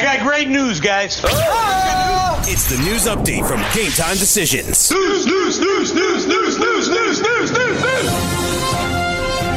I got great news, guys. Oh, it's the news update from Game Time Decisions. News, news, news, news, news, news, news, news, news, news.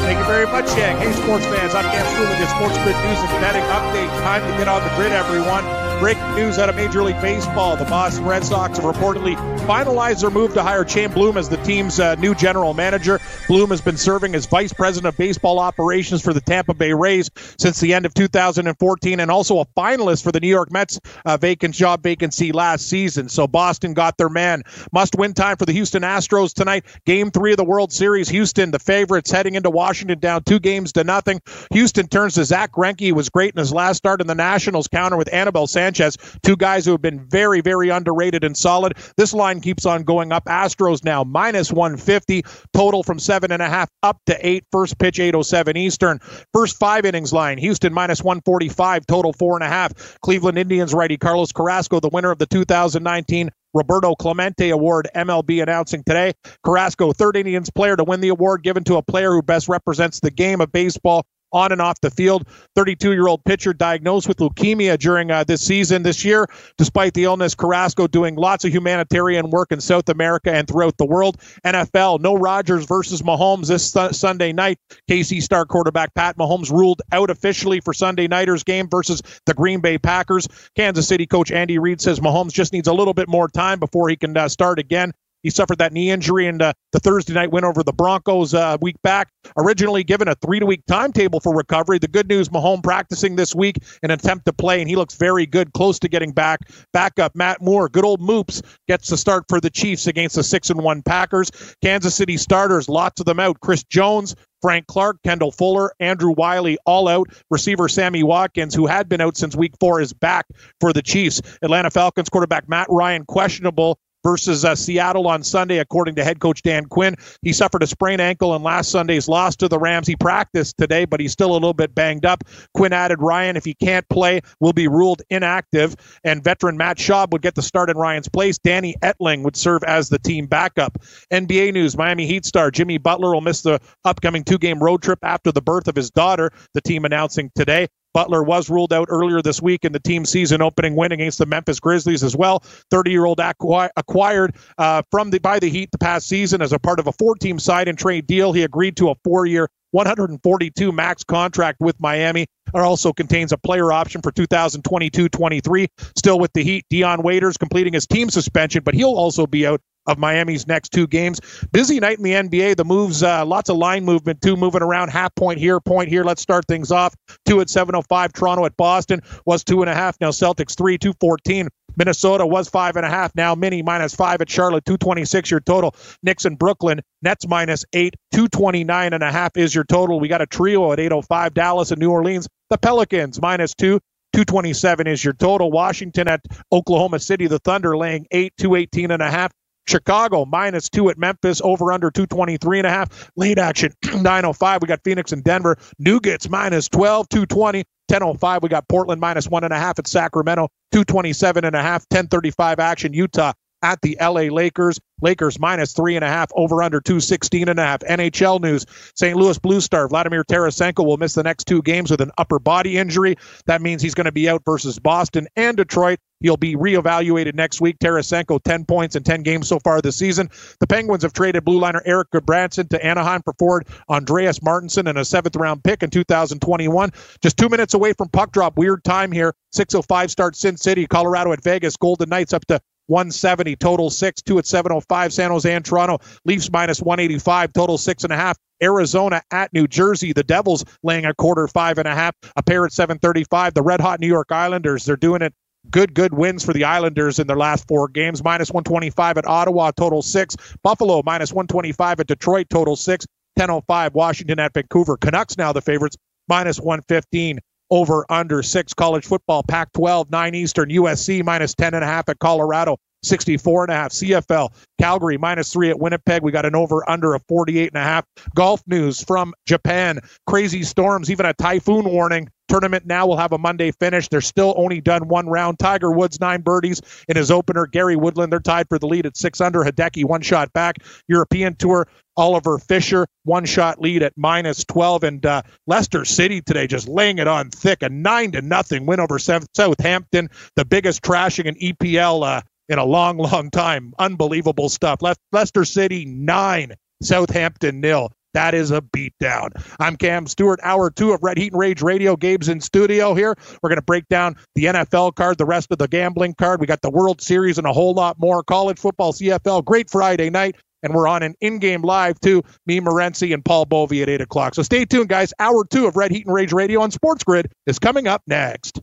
Thank you very much, Yang. Hey, sports fans, I'm Cam Stewart with your Sports Grid News and Betting Update. Time to get on the grid, everyone. Breaking news out of Major League Baseball. The Boston Red Sox have reportedly finalized their move to hire Chaim Bloom as the team's uh, new general manager. Bloom has been serving as vice president of baseball operations for the Tampa Bay Rays since the end of 2014 and also a finalist for the New York Mets uh, vacant job vacancy last season. So Boston got their man. Must win time for the Houston Astros tonight. Game three of the World Series. Houston, the favorites, heading into Washington down two games to nothing. Houston turns to Zach Greinke. He was great in his last start in the Nationals counter with Anibal Sanchez. Two guys who have been very, very underrated and solid. This line keeps on going up. Astros now minus 150, total from seven and a half up to eight. First pitch 807 Eastern. First five innings line. Houston minus 145, total four and a half. Cleveland Indians righty Carlos Carrasco, the winner of the 2019 Roberto Clemente Award, MLB announcing today. Carrasco, third Indians player to win the award given to a player who best represents the game of baseball on and off the field. 32 year old pitcher diagnosed with leukemia during uh, this season this year. Despite the illness, Carrasco doing lots of humanitarian work in South America and throughout the world. NFL, no Rodgers versus Mahomes this th- Sunday night. KC star quarterback Pat Mahomes ruled out officially for Sunday nighters game versus the Green Bay Packers. Kansas City coach Andy Reid says Mahomes just needs a little bit more time before he can uh, start again. He suffered that knee injury in uh, the Thursday night win over the Broncos uh, week back. Originally given a three to week timetable for recovery. The good news, Mahomes practicing this week in an attempt to play, and he looks very good, close to getting back. Back up, Matt Moore, good old Moops, gets the start for the Chiefs against the six and one Packers. Kansas City starters, lots of them out. Chris Jones, Frank Clark, Kendall Fuller, Andrew Wylie, all out. Receiver Sammy Watkins, who had been out since week four, is back for the Chiefs. Atlanta Falcons quarterback Matt Ryan, questionable versus uh, Seattle on Sunday, according to head coach Dan Quinn. He suffered a sprained ankle in last Sunday's loss to the Rams. He practiced today, but he's still a little bit banged up. Quinn added Ryan, if he can't play, will be ruled inactive. And veteran Matt Schaub would get the start in Ryan's place. Danny Etling would serve as the team backup. NBA news Miami Heat star Jimmy Butler will miss the upcoming two game road trip after the birth of his daughter, the team announcing today. Butler was ruled out earlier this week in the team season opening win against the Memphis Grizzlies as well. 30-year-old acqui- acquired uh, from the by the Heat the past season as a part of a four-team side and trade deal. He agreed to a four-year 142 max contract with Miami. It also contains a player option for 2022-23. Still with the Heat, Dion Waiters completing his team suspension, but he'll also be out of Miami's next two games. Busy night in the NBA. The moves, uh, lots of line movement too, moving around. Half point here, point here. Let's start things off. Two at 7:05. Toronto at Boston was two and a half. Now Celtics three, two fourteen. Minnesota was five and a half. Now Mini minus five at Charlotte, 226 your total. Knicks and Brooklyn, Nets minus eight, 229 and a half is your total. We got a trio at 805. Dallas and New Orleans. The Pelicans minus two, 227 is your total. Washington at Oklahoma City, the Thunder laying eight, 218 and a half. Chicago minus two at Memphis, over under 223 and a half. Late action 905. We got Phoenix and Denver. Nuggets minus 12, 220. 1005. We got Portland minus one and a half at Sacramento, 227 and a half. 1035 action. Utah at the LA Lakers. Lakers minus three and a half, over under 216 and a half. NHL news St. Louis Blue Star Vladimir Tarasenko will miss the next two games with an upper body injury. That means he's going to be out versus Boston and Detroit. He'll be reevaluated next week. Tarasenko, 10 points in 10 games so far this season. The Penguins have traded blue liner Erik Gudbranson to Anaheim for forward Andreas Martinsen and a seventh round pick in 2021. Just two minutes away from puck drop. Weird time here. 6.05 start Sin City, Colorado at Vegas. Golden Knights up to 170 total six two at 705 san jose and toronto leafs minus 185 total six and a half arizona at new jersey the devils laying a quarter five and a half a pair at 735 the red hot new york islanders they're doing it good good wins for the islanders in their last four games. Minus 125 at ottawa total six. Buffalo minus 125 at detroit total six. 1005 washington at vancouver. Canucks now the favorites minus 115 over under six. College football, Pac 12, 9 Eastern, USC minus 10.5 at Colorado. 64 and a half. CFL, Calgary minus three at Winnipeg. We got an over under of 48 and a half. Golf news from Japan. Crazy storms, even a typhoon warning. Tournament now will have a Monday finish. They're still only done one round. Tiger Woods, nine birdies in his opener. Gary Woodland, they're tied for the lead at six under. Hideki, one shot back. European Tour, Oliver Fisher, one shot lead at minus 12. And uh, Leicester City today just laying it on thick. A nine to nothing win over Southampton, the biggest trashing in EPL uh, in a long, long time. Unbelievable stuff. Le- Leicester City, nine. Southampton, nil. That is a beatdown. I'm Cam Stewart, hour two of Red Heat and Rage Radio. Gabe's in studio here. We're going to break down the NFL card, the rest of the gambling card. We got the World Series and a whole lot more. College football, CFL, great Friday night. And we're on an in game live too. Me, Morency, and Paul Bovey at 8 o'clock. So stay tuned, guys. Hour two of Red Heat and Rage Radio on Sports Grid is coming up next.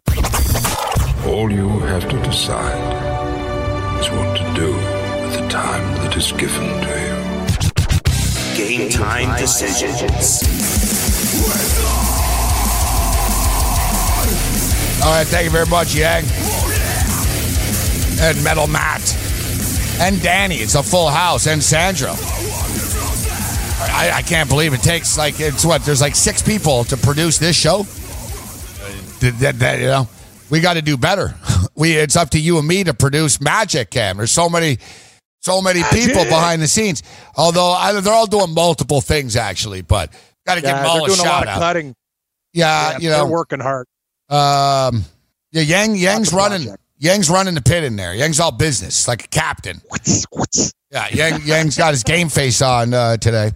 All you have to decide is what to do with the time that is given to you. Game time decisions. All right, thank you very much, Yang. And Metal Matt. And Danny. It's a full house. And Sandra. I, I can't believe it takes like, it's what, there's like six people to produce this show? That, that, that, you know, we got to do better. We It's up to you and me to produce magic, Cam. There's so many. So many people behind the scenes. Although I, they're all doing multiple things, actually. But got to give Yeah, them all they're a doing a, shout lot of cutting. Yeah, Yeah, you they're know, working hard. um, yeah, Yang Yang's running. project. Yang's running the pit in there. Yang's all business, like a captain. Yeah, Yang Yang's got his game face on uh, today.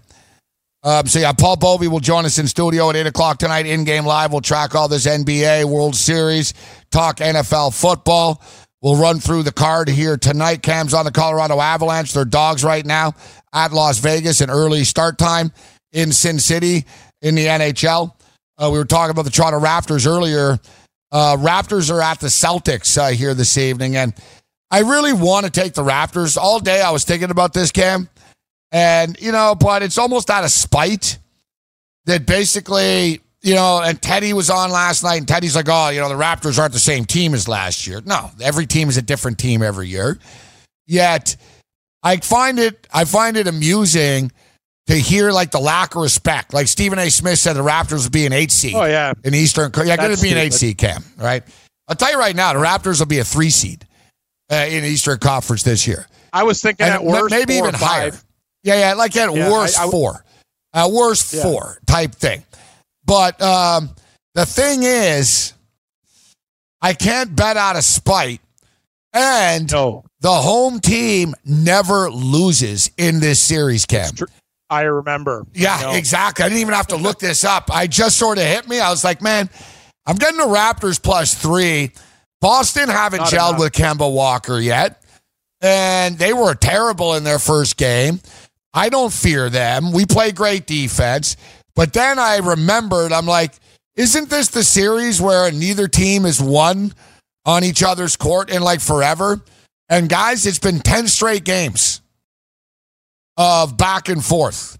Um, so yeah, Paul Bovey will join us in studio at eight o'clock tonight. In game live, we'll track all this NBA World Series, talk NFL football. We'll run through the card here tonight. Cam's on the Colorado Avalanche. They're dogs right now at Las Vegas. An early start time in Sin City in the NHL. Uh, we were talking about the Toronto Raptors earlier. Uh, Raptors are at the Celtics uh, here this evening, and I really want to take the Raptors. All day I was thinking about this, Cam, and you know, but it's almost out of spite that basically, you know, and Teddy was on last night, and Teddy's like, oh, you know, the Raptors aren't the same team as last year. No, every team is a different team every year. Yet, I find it, I find it amusing to hear like the lack of respect. Like Stephen A. Smith said, the Raptors would be an eight seed Oh, yeah. in Eastern. Yeah, going to be an eight seed, Cam. Right? I'll tell you right now, the Raptors will be a three seed uh, in Eastern Conference this year, I was thinking and at worst, maybe even higher. Yeah, yeah, like at Yeah, worst I- I- four, at worst Yeah. four type thing. But um, the thing is, I can't bet out of spite, and No, the home team never loses in this series, Cam. I remember. Yeah, No. exactly. I didn't even have to look this up. I just sort of hit me. I was like, man, I'm getting the Raptors plus three. Boston haven't Not gelled enough. with Kemba Walker yet. And they were terrible in their first game. I don't fear them. We play great defense. But then I remembered, I'm like, isn't this the series where neither team has won on each other's court in like forever? And guys, it's been 10 straight games of back and forth.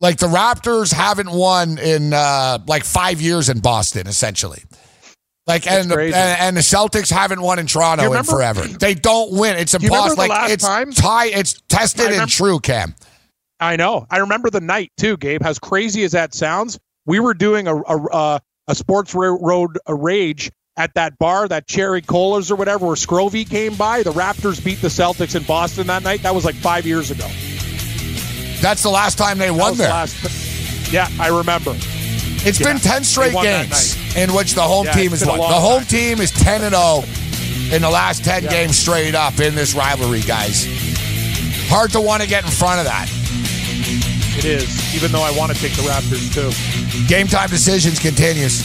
Like the Raptors haven't won in uh, like five years in Boston, essentially. Like That's and the, crazy. and, and the Celtics haven't won in Toronto in forever. They don't win. It's impossible. Like it's time? tie. It's tested I and true, Cam. I know. I remember the night too, Gabe. As crazy as that sounds, we were doing a a, a, a sports road a rage at that bar, that Cherry Colas or whatever, where Scrovy came by. The Raptors beat the Celtics in Boston that night. That was like five years ago. That's the last time they That won was the there. last- yeah, I remember. It's Yeah, been ten straight they won that games in which the home Yeah, team has won. The home time. team is ten and zero in the last ten Yeah. games straight up in this rivalry, guys. Hard to want to get in front of that. It is, even though I want to take the Raptors too. Game time decisions continues.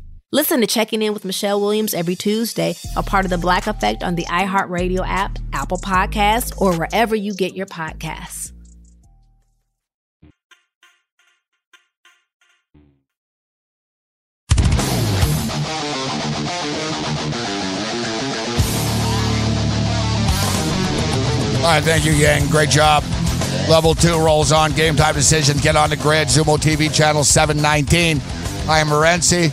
Listen to Checking In with Michelle Williams every Tuesday, a part of the Black Effect on the iHeartRadio app, Apple Podcasts, or wherever you get your podcasts. All right, thank you, Yang. Great job. Level two rolls on. Game time decision. Get on the grid. Zumo TV channel 719. I am Morency.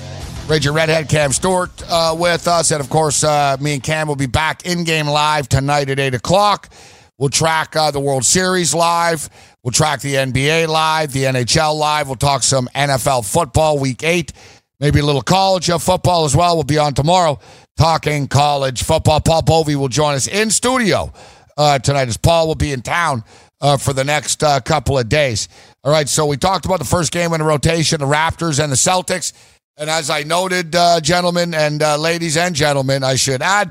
Ranger Redhead Cam Stewart uh, with us. And of course, uh, me and Cam will be back in game live tonight at 8 o'clock. We'll track uh, the World Series live. We'll track the NBA live, the NHL live. We'll talk some NFL football week eight, maybe a little college football as well. We'll be on tomorrow talking college football. Paul Bovi will join us in studio uh, tonight as Paul will be in town uh, for the next uh, couple of days. All right, so we talked about the first game in the rotation, the Raptors and the Celtics. And as I noted, uh, gentlemen and uh, ladies and gentlemen, I should add,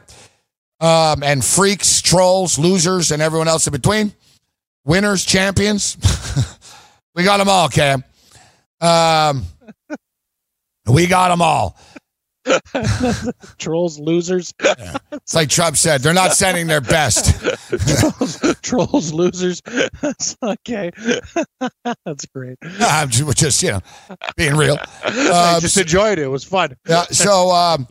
um, and freaks, trolls, losers, and everyone else in between, winners, champions, we got them all, Cam. Um, we got them all. trolls, losers. Yeah. It's like Trump said, they're not sending their best. trolls, trolls, losers. That's okay. That's great. I'm just, just, you know, being real. Um, just enjoyed it. It was fun. Yeah. So um,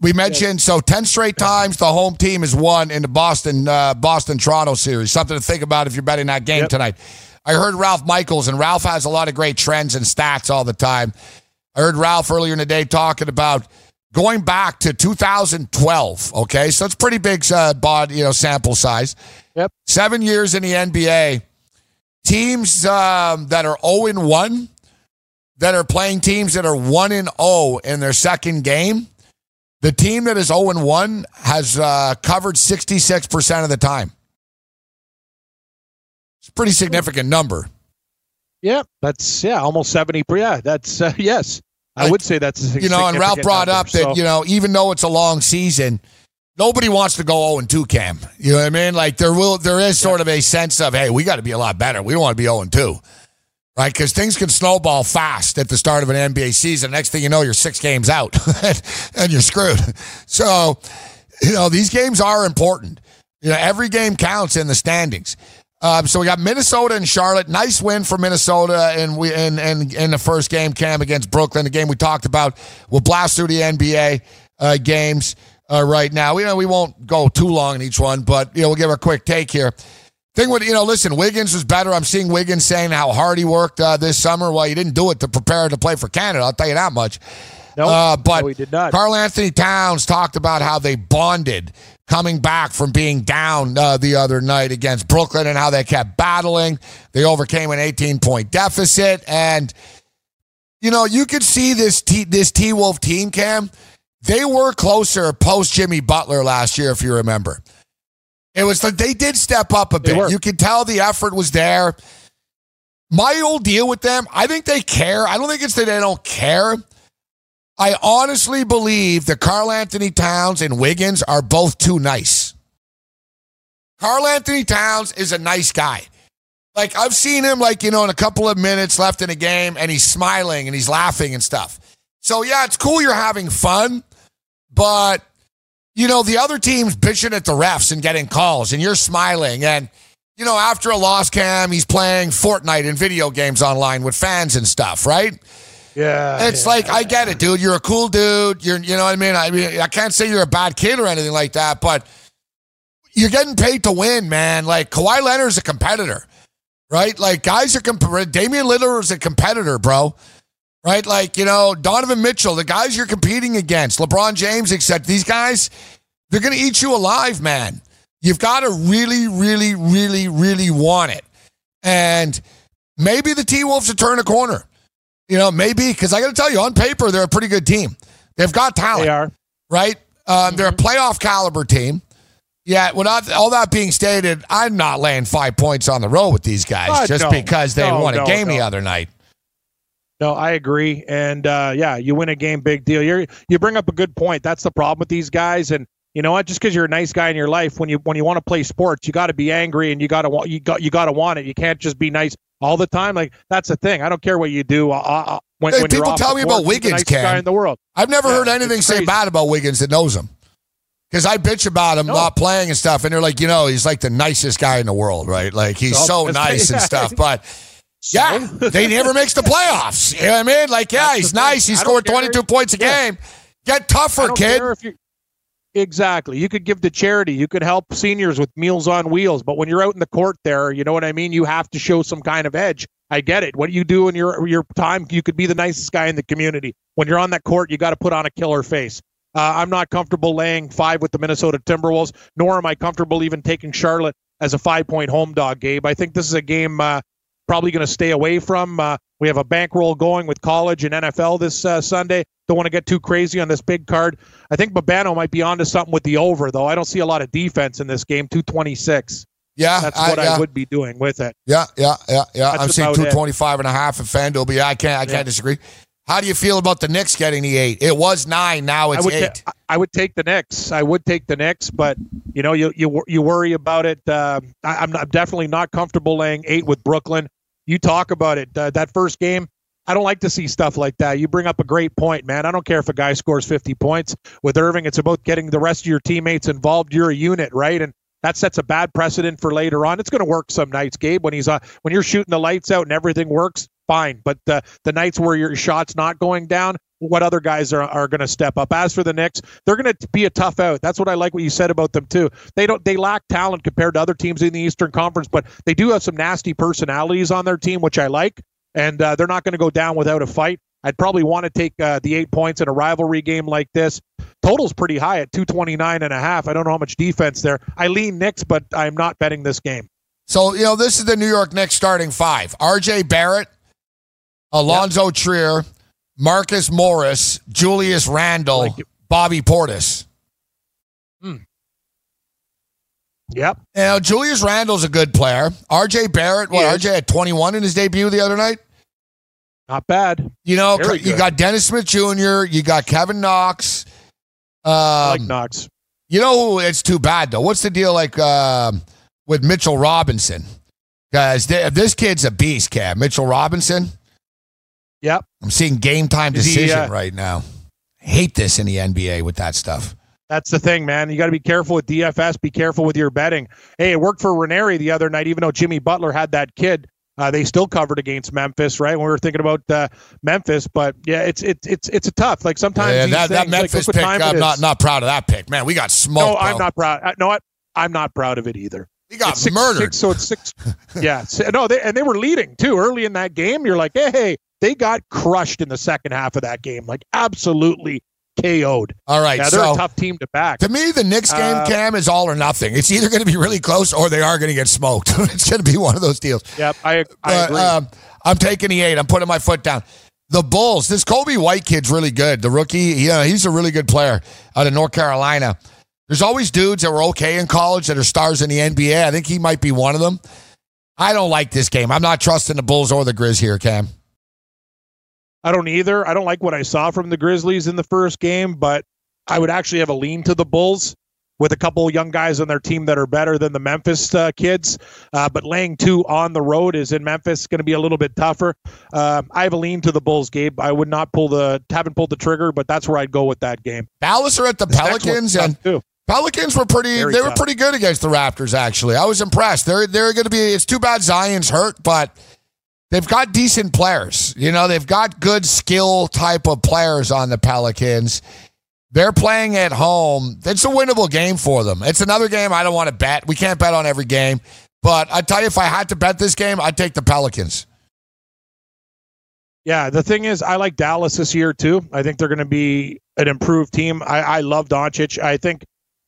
we mentioned so ten straight times the home team has won in the Boston uh, Boston Toronto series. Something to think about if you're betting that game yep. tonight. I heard Ralph Michaels, and Ralph has a lot of great trends and stats all the time. I heard Ralph earlier in the day talking about going back to 2012. Okay, so it's pretty big uh, body, you know, sample size. Yep. Seven years in the NBA. Teams um, that are 0 and 1, that are playing teams that are 1 and 0 in their second game. The team that is 0 and 1 has uh, covered 66% of the time. It's a pretty significant number. Yeah, that's yeah, almost seventy. Yeah, that's uh, yes. I would say that's you know, and Ralph brought number, up that you know, even though it's a long season, nobody wants to go zero and two. Cam, you know what I mean? Like there will, there is sort of a sense of hey, we got to be a lot better. We don't want to be zero and two, right? Because things can snowball fast at the start of an NBA season. Next thing you know, you're six games out and you're screwed. So, you know, these games are important. You know, every game counts in the standings. Um, so we got Minnesota and Charlotte. Nice win for Minnesota and we in, in in the first game, Cam against Brooklyn. The game we talked about. We'll blast through the NBA uh, games uh, right now. We you know we won't go too long in each one, but you know we'll give a quick take here. Thing with you know, listen, Wiggins was better. I'm seeing Wiggins saying how hard he worked uh, this summer. Well, he didn't do it to prepare to play for Canada. I'll tell you that much. Nope, uh, but no, not. Karl-Anthony Towns talked about how they bonded coming back from being down uh, the other night against Brooklyn and how they kept battling. They overcame an 18 point deficit. And, you know, you could see this T, this T Wolf team, Cam. They were closer post Jimmy Butler last year, if you remember. It was like they did step up a bit. You could tell the effort was there. My old deal with them, I think they care. I don't think it's that they don't care. I honestly believe that Karl-Anthony Towns and Wiggins are both too nice. Karl-Anthony Towns is a nice guy. Like I've seen him like, you know, in a couple of minutes left in a game and he's smiling and he's laughing and stuff. So yeah, it's cool you're having fun, but you know, the other team's bitching at the refs and getting calls and you're smiling and you know, after a loss cam, he's playing Fortnite and video games online with fans and stuff, right? Yeah. It's yeah, like I get it, dude. You're a cool dude. You're you know what I mean? I mean I can't say you're a bad kid or anything like that, but you're getting paid to win, man. Like Kawhi Leonard's a competitor. Right? Like guys are comp- Damian Lillard is a competitor, bro. Right? Like, you know, Donovan Mitchell, the guys you're competing against, LeBron James, except these guys, they're gonna eat you alive, man. You've got to really, really, really, really want it. And maybe the T Wolves will turn a corner. You know, maybe because I got to tell you, on paper, they're a pretty good team. They've got talent. They are right. Um, They're a playoff caliber team. Yeah, without all that being stated, I'm not laying five points on the road with these guys Uh, just no. because they No, won a no, game the other night. No, I agree. And uh, yeah, you win a game, big deal. You you bring up a good point. That's the problem with these guys. And you know what? Just because you're a nice guy in your life, when you when you want to play sports, you got to be angry and you got to want you got you got to want it. You can't just be nice all the time. Like that's the thing. I don't care what you do. Uh, uh, when, Hey, when people tell me about Wiggins, Cam. guy in the world. I've never Yeah, heard anything say bad about Wiggins that knows him. Because I bitch about him not playing and stuff, and they're like, you know, he's like the nicest guy in the world, right? Like he's So, so nice and stuff. But yeah, they never makes the playoffs. You know what I mean? Like, yeah, That's he's nice. He scored 22 points a Yeah. game. Get I tougher, kid. Exactly. You could give to charity. You could help seniors with Meals on Wheels. But when you're out in the court, there, you know what I mean. You have to show some kind of edge. I get it. What do you do in your your time? You could be the nicest guy in the community. When you're on that court, you got to put on a killer face. Uh, I'm not comfortable laying five with the Minnesota Timberwolves, nor am I comfortable even taking Charlotte as a five point home dog, Gabe. I think this is a game uh, probably going to stay away from. Uh, we have a bankroll going with college and NFL this uh, Sunday. Don't want to get too crazy on this big card. I think Babano might be onto something with the over, though. I don't see a lot of defense in this game. 226. Yeah, That's I- what I, yeah. would be doing with it. Yeah, yeah, yeah, yeah. That's I'm seeing about it. 225 and a half at FanDuel, but yeah, I can't, I can't Yeah. disagree. How do you feel about the Knicks getting the eight? It was nine, now it's I would, eight. ta- I would take the Knicks. I would take the Knicks, but you know, you you you worry about it. Um I, I'm, not, I'm definitely not comfortable laying eight with Brooklyn. You talk about it. Uh, that first game, I don't like to see stuff like that. You bring up a great point, man. I don't care if a guy scores 50 points with Irving. It's about getting the rest of your teammates involved. You're a unit, right? And that sets a bad precedent for later on. It's going to work some nights, Gabe. When he's uh, when you're shooting the lights out and everything works, fine. But uh, the nights where your shot's not going down, what other guys are, are going to step up? As for the Knicks, they're going to be a tough out. That's what I like what you said about them too. They don't they lack talent compared to other teams in the Eastern Conference, but they do have some nasty personalities on their team, which I like. And uh, they're not going to go down without a fight. I'd probably want to take uh, the eight points in a rivalry game like this. Total's pretty high at 229 and a half. I don't know how much defense there. I lean Knicks, but I'm not betting this game. So, you know, this is the New York Knicks starting five. RJ Barrett, Allonzo Trier, Marcus Morris, Julius Randle, Bobby Portis. Yep. You know, Julius Randle's a good player. RJ Barrett, what, RJ had 21 in his debut the other night? Not bad. You know, Very you good. got Dennis Smith Jr., you got Kevin Knox. Um, I like Knox. You know, it's too bad though. What's the deal like um with Mitchell Robinson? Guys, this kid's a beast, Cam. Mitchell Robinson. Yep. I'm seeing game time Is he, decision uh, right now. Hate this in the NBA with that stuff. That's the thing, man. You got to be careful with DFS. Be careful with your betting. Hey, it worked for Ranieri the other night, even though Jimmy Butler had that kid. Uh, they still covered against Memphis, right? When we were thinking about uh, Memphis, but yeah, it's it's it's it's a tough. Like sometimes Yeah, that, that things, Memphis like, pick, look what time I'm not not proud of that pick, man. We got smoked. No, I'm bro. not proud. I, no, what? I'm not proud of it either. We got It's six, murdered. Six, so it's six. yeah. So- no, they, and they were leading too early in that game. You're like, hey, hey, they got crushed in the second half of that game, like absolutely KO'd. All right, Yeah, they're so a tough team to back. To me, the Knicks game, Uh, Cam, is all or nothing. It's either going to be really close or they are going to get smoked. it's going to be one of those deals. Yep, I, I But, agree. um, I'm taking the eight. I'm putting my foot down. The Bulls. This Coby White kid's really good. The rookie, yeah, he's a really good player out of North Carolina. There's always dudes that were okay in college that are stars in the NBA. I think he might be one of them. I don't like this game. I'm not trusting the Bulls or the Grizz here, Cam. I don't either. I don't like what I saw from the Grizzlies in the first game, but I would actually have a lean to the Bulls with a couple young guys on their team that are better than the Memphis uh, kids. Uh, but laying two on the road is in Memphis going to be a little bit tougher. Um, I have a lean to the Bulls, Gabe. I would not pull the haven't pulled the trigger, but that's where I'd go with that game. Dallas are at the This Pelicans, and too. Pelicans were pretty. Very they were pretty good against the Raptors. Actually, I was impressed. They're they're going to be. It's too bad Zion's hurt, but they've got decent players. You know, they've got good skill type of players on the Pelicans. They're playing at home. It's a winnable game for them. It's another game I don't want to bet. We can't bet on every game, but I tell you, if I had to bet this game, I'd take the Pelicans. Yeah, the thing is, I like Dallas this year too. I think they're going to be an improved team. I, I love Doncic. I think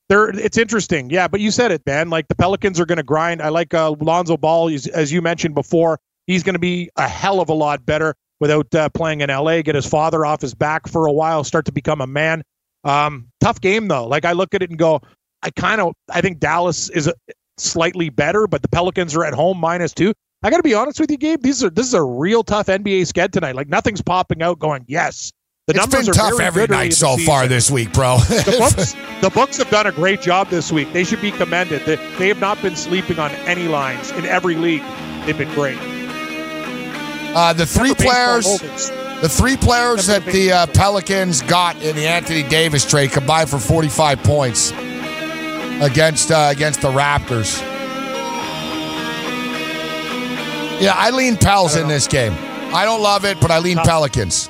they're. It's interesting. Yeah, but you said it, Ben. Like the Pelicans are going to grind. I like uh, Lonzo Ball, as, as you mentioned before. He's going to be a hell of a lot better without uh, playing in LA. Get his father off his back for a while. Start to become a man. Um, tough game though. Like I look at it and go, I kind of. I think Dallas is a, slightly better, but the Pelicans are at home minus two. I got to be honest with you, Gabe. These are this is a real tough NBA sked tonight. Like nothing's popping out going yes. The It's numbers been are tough every good early in night so far this week, bro. the books, the books have done a great job this week. They should be commended. They, they have not been sleeping on any lines in every league. They've been great. Uh, the three players, the three players that the uh, Pelicans got in the Anthony Davis trade combined for 45 points against uh, against the Raptors. Yeah, I lean Pels in this game. I don't love it, but I lean Pelicans.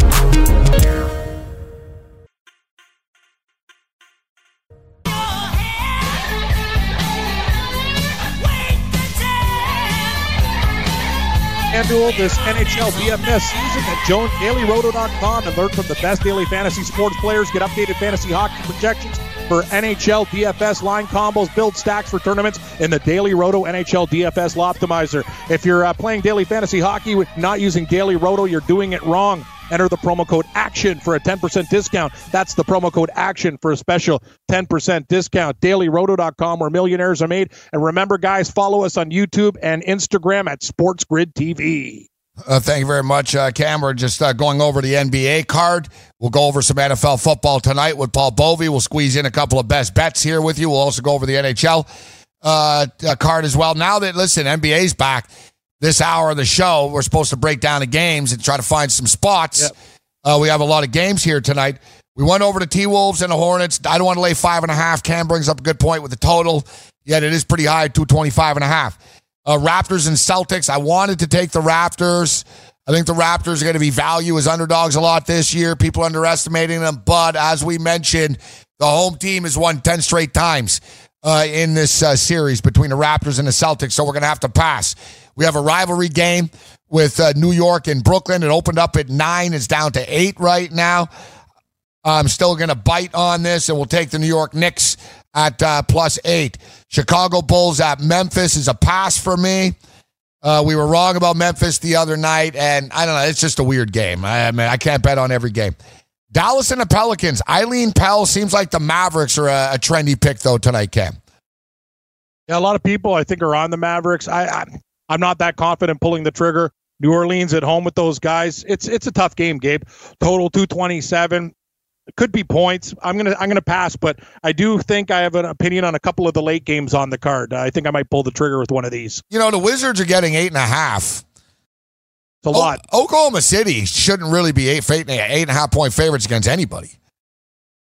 FanDuel this NHL DFS season at JonesDailyRoto.com and learn from the best daily fantasy sports players. Get updated fantasy hockey projections for NHL DFS line combos, build stacks for tournaments in the Daily Roto NHL DFS Optimizer. If you're uh, playing daily fantasy hockey with not using Daily Roto, you're doing it wrong. Enter the promo code ACTION for a 10% discount. That's the promo code ACTION for a special 10% discount. DailyRoto.com where millionaires are made. And remember, guys, follow us on YouTube and Instagram at SportsGrid TV. Uh, thank you very much, uh, Cam. We're just uh, going over the NBA card. We'll go over some NFL football tonight with Paul Bovey. We'll squeeze in a couple of best bets here with you. We'll also go over the NHL uh, card as well. Now that, listen, NBA's back this hour of the show, we're supposed to break down the games and try to find some spots. Yep. Uh, we have a lot of games here tonight. We went over to T Wolves and the Hornets. I don't want to lay five and a half. Cam brings up a good point with the total, yet it is pretty high, 225 and a half. Uh, Raptors and Celtics. I wanted to take the Raptors. I think the Raptors are going to be value as underdogs a lot this year. People underestimating them, but as we mentioned, the home team has won 10 straight times uh, in this uh, series between the Raptors and the Celtics, so we're going to have to pass. We have a rivalry game with uh, New York and Brooklyn. It opened up at nine. It's down to eight right now. I'm still going to bite on this, and we'll take the New York Knicks at uh, plus eight. Chicago Bulls at Memphis is a pass for me. Uh, we were wrong about Memphis the other night, and I don't know. It's just a weird game. I, I mean, I can't bet on every game. Dallas and the Pelicans. Eileen Pell seems like the Mavericks are a, a trendy pick though tonight, Cam. Yeah, a lot of people I think are on the Mavericks. I, I I'm not that confident pulling the trigger. New Orleans at home with those guys. It's it's a tough game, Gabe. Total 227 could be points. I'm gonna I'm gonna pass, but I do think I have an opinion on a couple of the late games on the card. I think I might pull the trigger with one of these. You know, the Wizards are getting eight and a half. It's a o- lot. Oklahoma City shouldn't really be eight, eight, eight and a half point favorites against anybody.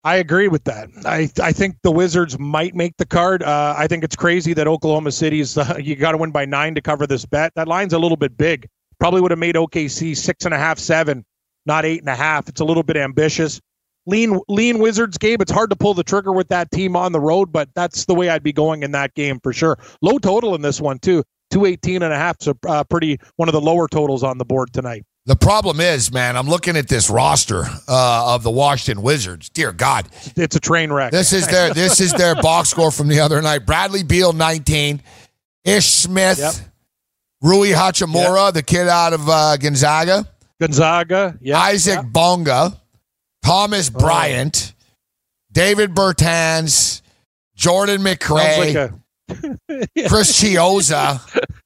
I agree with that. I I think the Wizards might make the card. Uh, I think it's crazy that Oklahoma City's uh, you got to win by nine to cover this bet. That line's a little bit big. Probably would have made OKC six and a half, seven, not eight and a half. It's a little bit ambitious lean lean Wizards game. It's hard to pull the trigger with that team on the road, but that's the way I'd be going in that game for sure. Low total in this one too. 218 and a half so uh, pretty one of the lower totals on the board tonight. The problem is, man, I'm looking at this roster uh, of the Washington Wizards. Dear God, it's a train wreck. This is their this is their box score from the other night. Bradley Beal 19, Ish Smith, yep. Rui Hachimura, yep. the kid out of uh, Gonzaga, Gonzaga, yeah, Isaac. Bonga, Thomas oh. Bryant, Davis Bertans, Jordan McRae, like a- Chris Chiozza,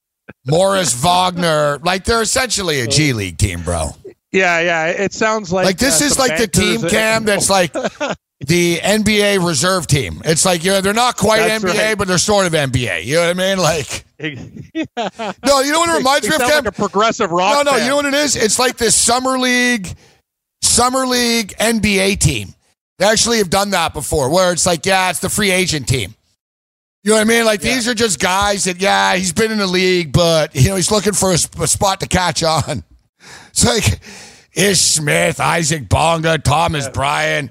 Moritz Wagner. Like they're essentially a G League team, bro. Yeah, yeah. It sounds like like this uh, is like the team cam that's like the NBA reserve team. It's like you know they're not quite that's NBA, right. but they're sort of NBA. You know what I mean? Like yeah. no, you know what it reminds me of? Cam? Like a progressive rock. No, no. You know what it is? It's like this summer league summer league NBA team. They actually have done that before, where it's like, yeah, it's the free agent team. You know what I mean? Like yeah. these are just guys that, yeah, he's been in the league, but you know he's looking for a, a spot to catch on. It's like Ish Smith, Isaac Bonga, Thomas yeah. Bryan.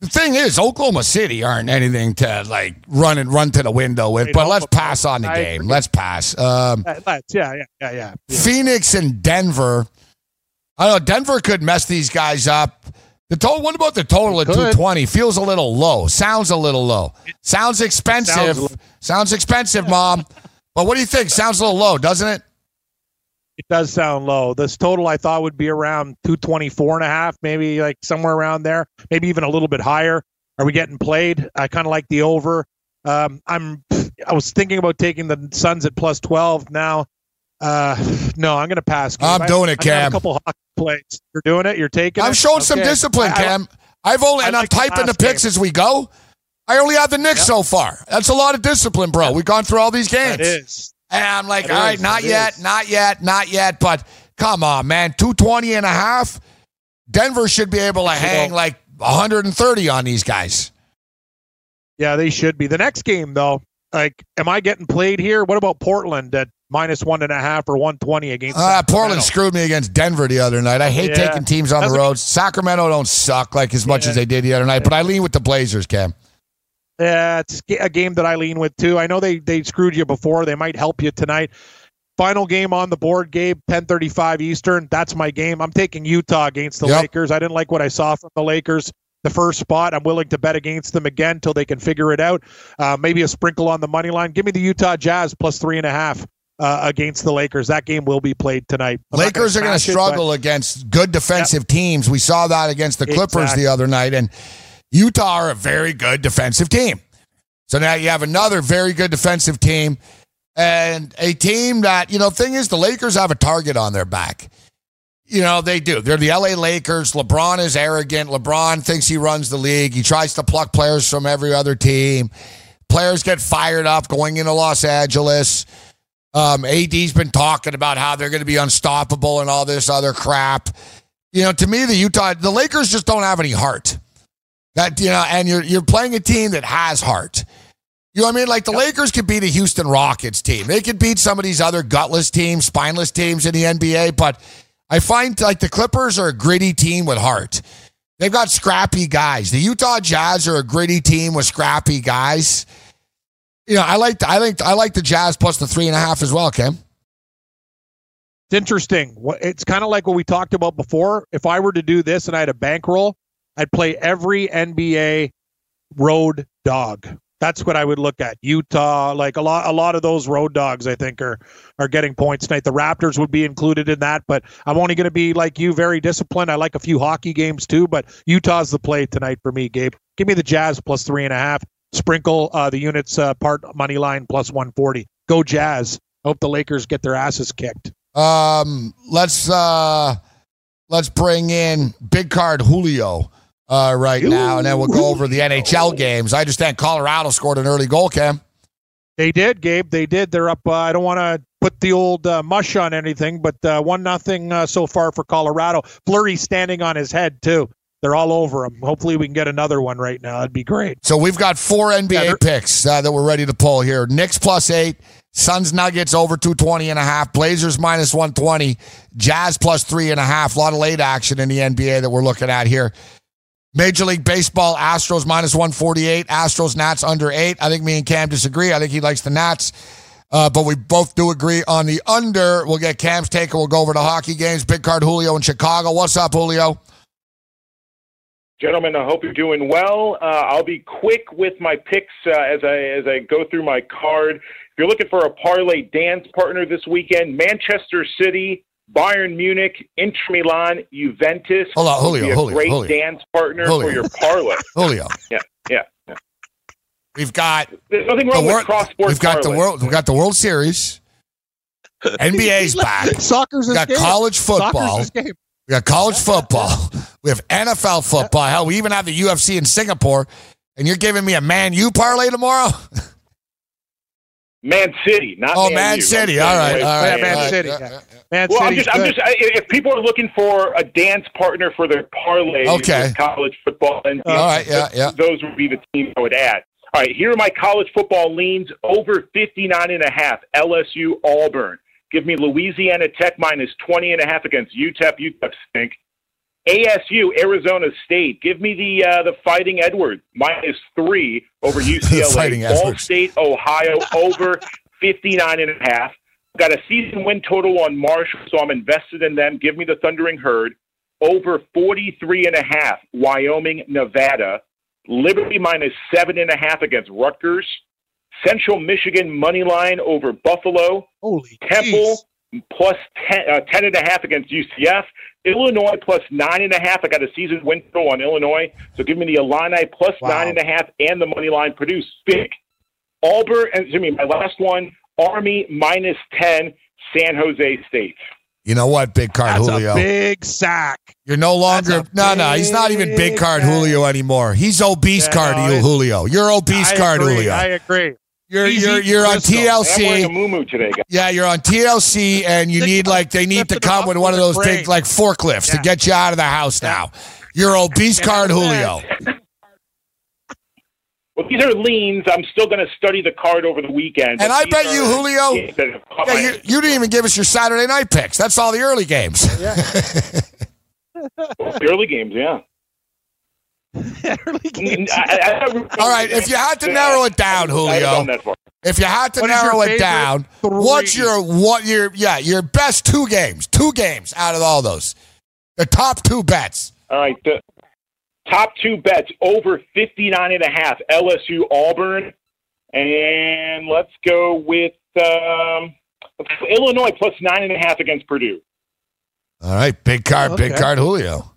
The thing is, Oklahoma City aren't anything to like run and run to the window with. But let's pass on the game. Let's pass. Um, let's, yeah, yeah, yeah, yeah. Phoenix and Denver. I don't know. Denver could mess these guys up. The total. What about the total at two twenty? Feels a little low. Sounds a little low. Sounds expensive. Sounds, sounds expensive, mom. but what do you think? Sounds a little low, doesn't it? It does sound low. This total I thought would be around 224 and a half, maybe like somewhere around there, maybe even a little bit higher. Are we getting played? I kind of like the over. Um, I'm I was thinking about taking the Suns at plus 12 now. Uh, no, I'm going to pass. I'm I, doing it, Cam. a couple hockey plays. You're doing it. You're taking. I'm it? showing okay. some discipline, Cam. I, have only and I'm typing the picks game. as we go. I only have the Knicks yep. so far. That's a lot of discipline, bro. We've gone through all these games. It is. And I'm like, that all right, is. not yet, is. not yet, not yet. But come on, man. 220 and a half. Denver should be able to hang like 130 on these guys. Yeah, they should be. The next game, though, like, am I getting played here? What about Portland at minus one and a half or 120 against uh, Portland screwed me against Denver the other night. I hate yeah. taking teams on That's the road. Sacramento don't suck like as much yeah. as they did the other night, but I lean with the Blazers, Cam. Yeah, it's a game that I lean with too. I know they they screwed you before. They might help you tonight. Final game on the board, Gabe, 10:35 Eastern. That's my game. I'm taking Utah against the yep. Lakers. I didn't like what I saw from the Lakers the first spot. I'm willing to bet against them again until they can figure it out. Uh, maybe a sprinkle on the money line. Give me the Utah Jazz plus three and a half uh, against the Lakers. That game will be played tonight. I'm Lakers are going to struggle it, against good defensive yep. teams. We saw that against the Clippers exactly. the other night, and Utah are a very good defensive team. So now you have another very good defensive team and a team that, you know, thing is the Lakers have a target on their back. You know, they do. They're the LA Lakers. LeBron is arrogant. LeBron thinks he runs the league. He tries to pluck players from every other team. Players get fired up going into Los Angeles. Um, AD's been talking about how they're going to be unstoppable and all this other crap. You know, to me, the Utah, the Lakers just don't have any heart. That you know, and you're you're playing a team that has heart. You know what I mean? Like the. Lakers could beat a Houston Rockets team. They could beat some of these other gutless teams, spineless teams in the NBA. But I find like the Clippers are a gritty team with heart. They've got scrappy guys. The Utah Jazz are a gritty team with scrappy guys you know, I like I like I like the Jazz plus the three and a half as well, Kim. It's interesting. It's kind of like what we talked about before. If I were to do this and I had a bankroll, I'd play every NBA road dog. That's what I would look at. Utah, like a lot, a lot of those road dogs, I think are are getting points tonight. The Raptors would be included in that, but I'm only going to be like you, very disciplined. I like a few hockey games too, but Utah's the play tonight for me, Gabe. Give me the Jazz plus three and a half. Sprinkle uh, the units uh, part money line plus 140. Go Jazz. Hope the Lakers get their asses kicked. Um, let's uh, let's bring in big card Julio uh, right now, and then we'll go over the NHL games. I understand Colorado scored an early goal, Cam. They did, Gabe. They did. They're up. Uh, I don't want to put the old uh, mush on anything, but uh, one nothing uh, so far for Colorado. Fleury standing on his head too. They're all over them. Hopefully, we can get another one right now. That'd be great. So we've got four NBA Yeah, picks uh, that we're ready to pull here. Knicks plus eight, Suns Nuggets over 220 and a half, Blazers minus 120, Jazz plus three and a half. A lot of late action in the NBA that we're looking at here. Major League Baseball, Astros minus 148, Astros Nats under eight. I think me and Cam disagree. I think he likes the Nats. Uh, but we both do agree on the under. We'll get Cam's take and we'll go over to hockey games. Big card Julio in Chicago. What's up, Julio? Gentlemen, I hope you're doing well. Uh, I'll be quick with my picks uh, as I as I go through my card. If you're looking for a parlay dance partner this weekend, Manchester City, Bayern Munich, Inter Milan, Juventus. Hold on, would Julio, be a Julio, great Julio. dance partner Julio. for your parlay. Julio. Yeah, yeah. yeah. We've got There's nothing the wrong Wor- with cross sport. We've got the world. We've got the World Series. NBA's back. Soccer's We his got game. college football. Soccer's his game. We got college football. We have NFL football. Hell, we even have the UFC in Singapore. And you're giving me a Man U parlay tomorrow? Man City, not Oh, Man, Man City. I'm All staying right, away all from right, Man. City. Yeah, yeah. yeah, yeah. Man Well, I'm just, I'm just, I- if people are looking for a dance partner for their parlay, Okay. college football, and All right, yeah, yeah. those would be the teams I would add. All right, here are my college football leans over 59 and a half. LSU Auburn. Give me Louisiana Tech minus 20 and a half against UTEP. UTEP stink. ASU Arizona State. Give me the uh, the Fighting Edwards minus three over UCLA. Fighting Ball Edwards. State Ohio over 59 and a half. Got a season win total on Marshall, so I'm invested in them. Give me the Thundering Herd over 43 and a half. Wyoming, Nevada. Liberty minus seven and a half against Rutgers. Central Michigan money line over Buffalo. Holy Temple jeez. plus 10, uh, 10 and a half against UCF. Illinois plus nine and a half. I got a season win total on Illinois. So give me the Illini plus Wow. nine and a half and the money line produced. Big. Auburn, and excuse me, my last one, Army minus 10, San Jose State. You know what, big card That's Julio? a big sack. You're no longer no no. He's not even big big card guy. Julio anymore. He's obese Yeah, card no, Julio. You're obese I card agree, Julio. I agree. You're He's you're you're on crystal. I'm wearing a TLC. today, guys. Yeah, you're on TLC, and you need like they need to come with one of those big like forklifts to get you out of the house now. You're obese card Julio. Well, these are leans. I'm still going to study the card over the weekend. And I bet you, Julio- games that have caught Yeah, you, you didn't even give us your Saturday night picks. That's all the early games. The early games, yeah. Early games. I- I- I- All right, if you had to narrow it down, Julio. gone that far. If you had to What is your narrow it down, three? what's your what your yeah your best two games? Two games out of all those, the top two bets. All right, the top two bets over 59 and a half. LSU Auburn, and let's go with um, Illinois plus nine and a half against Purdue. All right, big card, big card, Julio.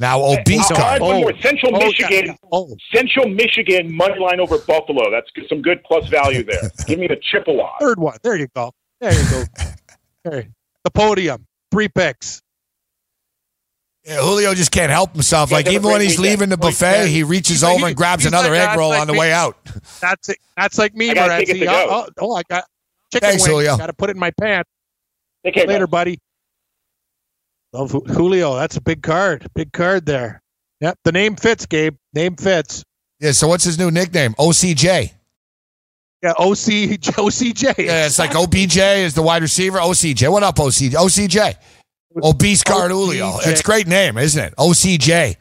Now oh, obese I'll one more. Oh. Central Oh, Michigan. Oh. Central Michigan money line over Buffalo. That's some good plus value there. Give me the Chippewa. Third one. There you go. There you go. There. The podium. Three picks. Yeah, Julio just can't help himself. Yeah, Like even when he's leaving the Oh, buffet, he reaches He's over like- and grabs another like egg roll like on the me. way out. That's it. That's like me, I Morenzi. Oh, oh, oh, I got chicken Thanks, wings. Julio. Got to put it in my pants. Take care, Later, guys. buddy. Love Julio. That's a big card. Big card there. Yep. The name fits, Gabe. Name fits. Yeah. So what's his new nickname? OCJ. Yeah. OC OCJ. Yeah, it's like OBJ is the wide receiver. OCJ. What up, OCJ? OCJ. Obese card Julio. It's a great name, isn't it? OCJ.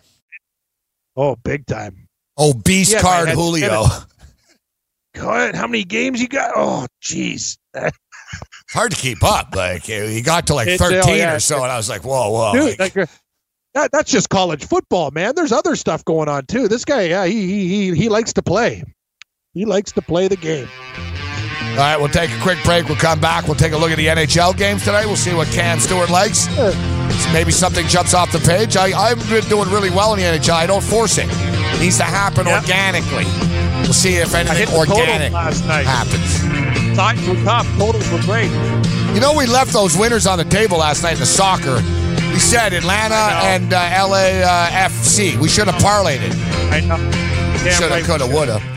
Oh, big time. Obese Yeah, card man, Julio. God, how many games you got? Oh, jeez. Hard to keep up. Like he got to like oh, 13 yeah. or so, and I was like, whoa, whoa. Dude, like- like, uh, that, that's just college football, man. There's other stuff going on too. This guy, yeah, he he he, he likes to play. He likes to play the game. All right, we'll take a quick break. We'll come back. We'll take a look at the NHL games today. We'll see what Cam Stewart likes. Maybe something jumps off the page. I, I've been doing really well in the NHL. I don't force it. It needs to happen Yeah. organically. We'll see if anything organic last night. happens. Times were tough. Totals were great. You know, we left those winners on the table last night in the soccer. We said Atlanta and uh, LAFC. we should have parlayed it. I know. Should have, could have, would have.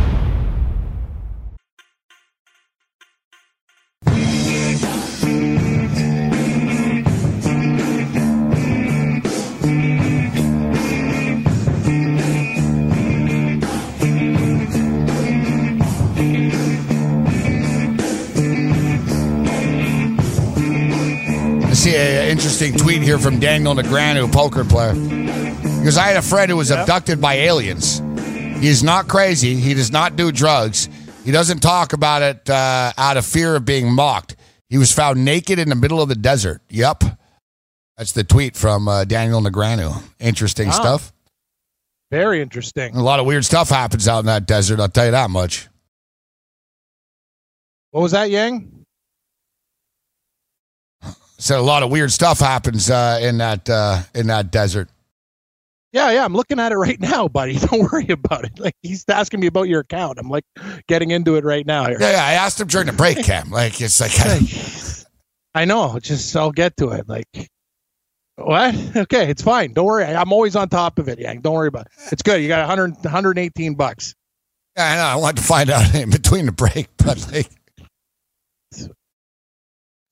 I see an interesting tweet here from Daniel Negreanu, poker player. Because I had a friend who was abducted by aliens. He is not crazy. He does not do drugs. He doesn't talk about it uh, out of fear of being mocked. He was found naked in the middle of the desert. Yep. That's the tweet from uh, Daniel Negreanu. Interesting Wow. stuff. Very interesting. A lot of weird stuff happens out in that desert, I'll tell you that much. What was that, Yang? Said a lot of weird stuff happens uh, in that uh, in that desert. Yeah, yeah, I'm looking at it right now, buddy. Don't worry about it. Like he's asking me about your account. I'm like getting into it right now here. Yeah, yeah. I asked him during the break, Cam. Like it's like I know. Just I'll get to it. Like what? Okay, it's fine. Don't worry. I'm always on top of it, Yang. Don't worry about it. It's good. You got 100, 118 bucks. Yeah, I know. I wanted to find out in between the break, but like,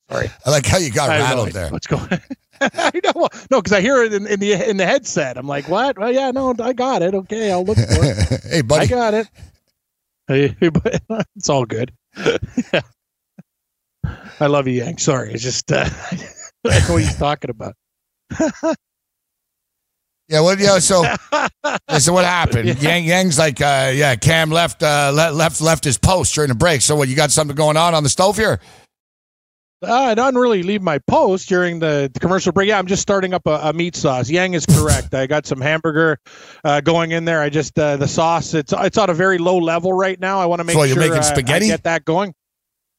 sorry. I like how you got I rattled idea there. What's going? I know. No, because I hear it in, in the in the headset. I'm like, what? Well, yeah, no, I got it. Okay, I'll look for it. hey, buddy. I got it. Hey, but it's all good. I love you, Yang. Sorry, it's just uh, I know what he's talking about. Yeah, what? Yeah, so, so what happened? Yeah. Yang Yang's like, uh, yeah, Cam left, uh, le- left, left his post during the break. So, what? You got something going on on the stove here? Uh, I don't really leave my post during the, commercial break. Yeah, I'm just starting up a, a meat sauce. Yang is correct. I got some hamburger uh, going in there. I just uh, the sauce. It's it's on a very low level right now. I want to make So sure you're making uh, spaghetti? I get that going.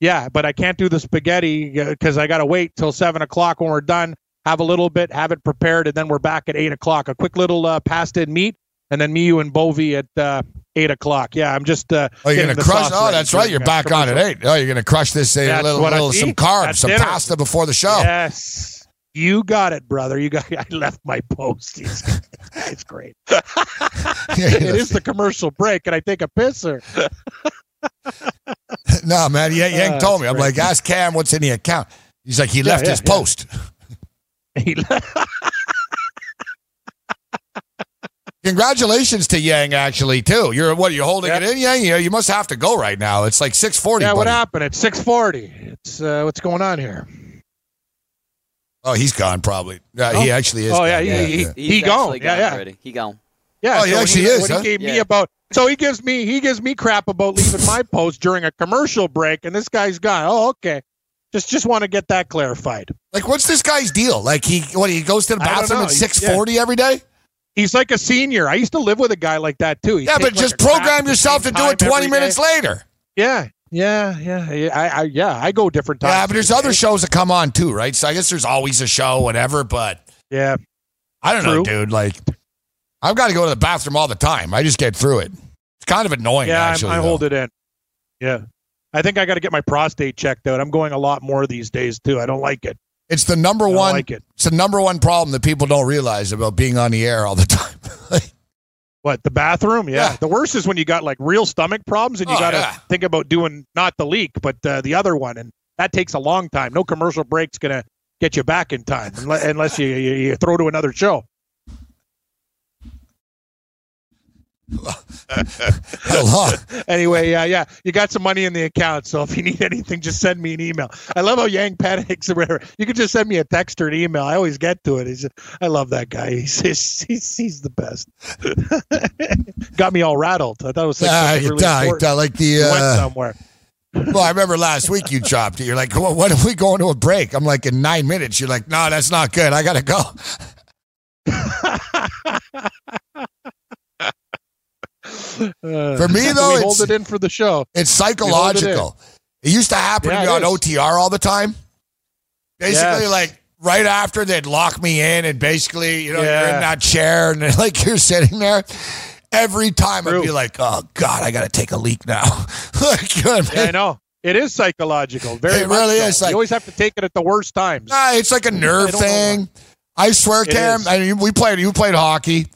Yeah, but I can't do the spaghetti because I got to wait till seven o'clock when we're done. Have a little bit, have it prepared, and then we're back at eight o'clock. A quick little uh, pasta and meat, and then me, you, and Bovie at uh, eight o'clock. Yeah, I'm just. Uh, Oh, you're gonna crush. Oh, that's right. You're uh, back on at eight. Oh, you're gonna crush this a That's little, little some carbs, some dinner. pasta before the show. Yes. You got it, brother. You got. I left my post. It's, it's great. it is the commercial break, and I take a pisser. no, man. Yang, Yang Uh, told me. I'm like, ask Cam what's in the account. He's like, he Yeah, left yeah, his yeah. post. Congratulations to Yang, actually, too. You're what? You're holding it in, Yang. You, you must have to go right now. It's like six forty. yeah, what happened? It's six forty. It's uh, what's going on here? Oh, he's gone probably. Yeah, Oh. he actually is. Oh gone. yeah, he, he, yeah. he gone. Yeah, yeah. Already. He gone. Yeah, Oh, he so when actually he, is, What huh? he gave me about, so he gives me he gives me crap about leaving my post during a commercial break, and this guy's gone. Oh, okay. Just just want to get that clarified. Like, what's this guy's deal? Like, he what? He goes to the bathroom at He's- six forty every day. He's like a senior. I used to live with a guy like that too. He'd Yeah, but like, just program yourself to do it twenty minutes day. later. Yeah, yeah, yeah. I, I yeah, I go different times. Yeah, but there's other shows that come on too, right? So I guess there's always a show, whatever. But Yeah, I don't know, dude. Like, I've got to go to the bathroom all the time. I just get through it. It's kind of annoying, yeah. Actually. I hold it in. Yeah, I think I got to get my prostate checked out. I'm going a lot more these days too. I don't like it. It's the number one. like it. It's the number one problem that people don't realize about being on the air all the time. What the bathroom? Yeah. Yeah. The worst is when you got like real stomach problems and you Oh, got to yeah. think about doing not the leak, but uh, the other one, and that takes a long time. No commercial break's gonna get you back in time unless, unless you, you you throw to another show. Hello. anyway, yeah, yeah, you got some money in the account. So if you need anything, just send me an email. I love how Yang panics or whatever. You can just send me a text or an email. I always get to it. He's, I love that guy. He's he's, he's, he's the best. got me all rattled. I thought it was like, you really die- die like the, We went uh, somewhere. Well, I remember last week you dropped it. You're like, well, what if we go into a break? I'm like, in nine minutes. You're like, no, that's not good. I got to go. For me, Uh, though, we it's- hold it in for the show. It's hold it psychological. It, used to happen Yeah, to me on. OTR all the time. Basically, Yes. like right after they'd lock me in, and basically, you know, you're in that chair, and like you're sitting there. Every time I'd be like, "Oh God, I got to take a leak now." like, you know what I Yeah. I know. It is psychological. Very It much really so. is, like- you always have to take it at the worst times. Nah, it's like a nerve I thing. I swear, It Cam. is. I mean, we played. You played hockey,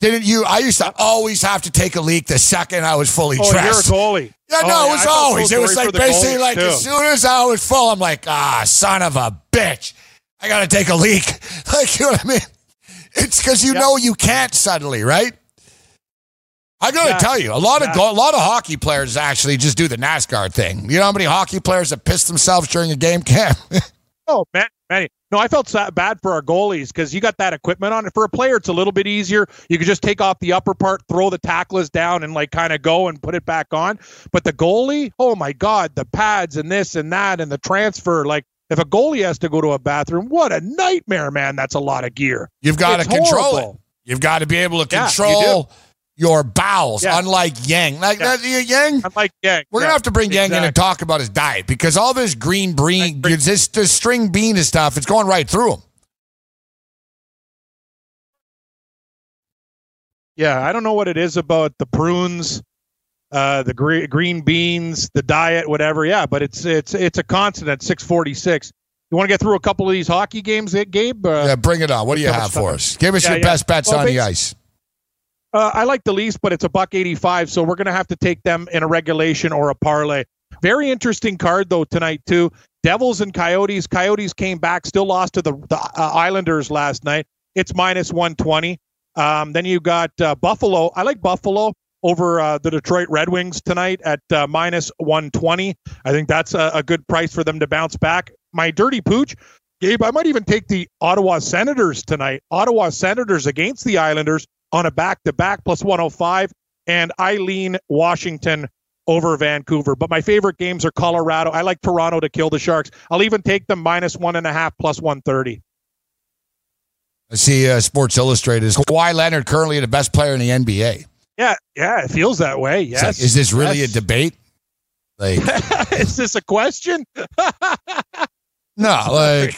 didn't you? I used to always have to take a leak the second I was fully Oh, you're a dressed. goalie. Yeah, Oh, no, yeah, it was I always. It was like basically like too. as soon as I was full, I'm like, ah, son of a bitch. I got to take a leak. Like, you know what I mean? It's because you know you can't suddenly, right? I got to Yeah. tell you, a lot of Yeah. go- a lot of hockey players actually just do the NASCAR thing. You know how many hockey players that piss themselves during a game? Cam, Oh, man. No, I felt bad for our goalies because you got that equipment on it. For a player, it's a little bit easier. You could just take off the upper part, throw the tackless down, and like kind of go and put it back on. But the goalie, oh my God, the pads and this and that and the transfer. Like, if a goalie has to go to a bathroom, what a nightmare, man. That's a lot of gear. You've got to control horrible. it. You've got to be able to Yeah, control your bowels, Yeah. unlike Yang. Like Yeah. Yang. I'm like, yeah, We're gonna have to bring Yang in and talk about his diet because all this green bean, this, this string bean and stuff, it's going right through him. Yeah, I don't know what it is about the prunes, uh, the gre- green beans, the diet, whatever. Yeah, but it's it's it's a constant at 646. You want to get through a couple of these hockey games, eh, Gabe? Uh, Yeah, bring it on. What do you have for us? Give us Yeah, your yeah. best bets Well, on the ice. Uh, I like the least, but it's a buck 85, so we're going to have to take them in a regulation or a parlay. Very interesting card though tonight too. Devils and Coyotes. Coyotes came back, still lost to the, the uh, Islanders last night. It's minus 120. Um, then you got uh, Buffalo. I like Buffalo over uh, the Detroit Red Wings tonight at uh, minus 120. I think that's a, a good price for them to bounce back. My dirty pooch, Gabe, I might even take the Ottawa Senators tonight. Ottawa Senators against the Islanders on a back to back plus 105. And I lean Washington over Vancouver. But my favorite games are Colorado. I like Toronto to kill the Sharks. I'll even take them minus one and a half plus 130. I see uh, Sports Illustrated. Is Kawhi Leonard currently the best player in the NBA? Yeah, yeah, it feels that way. Yes. like, is this really Yes. a debate? Like, is this a question? no, like,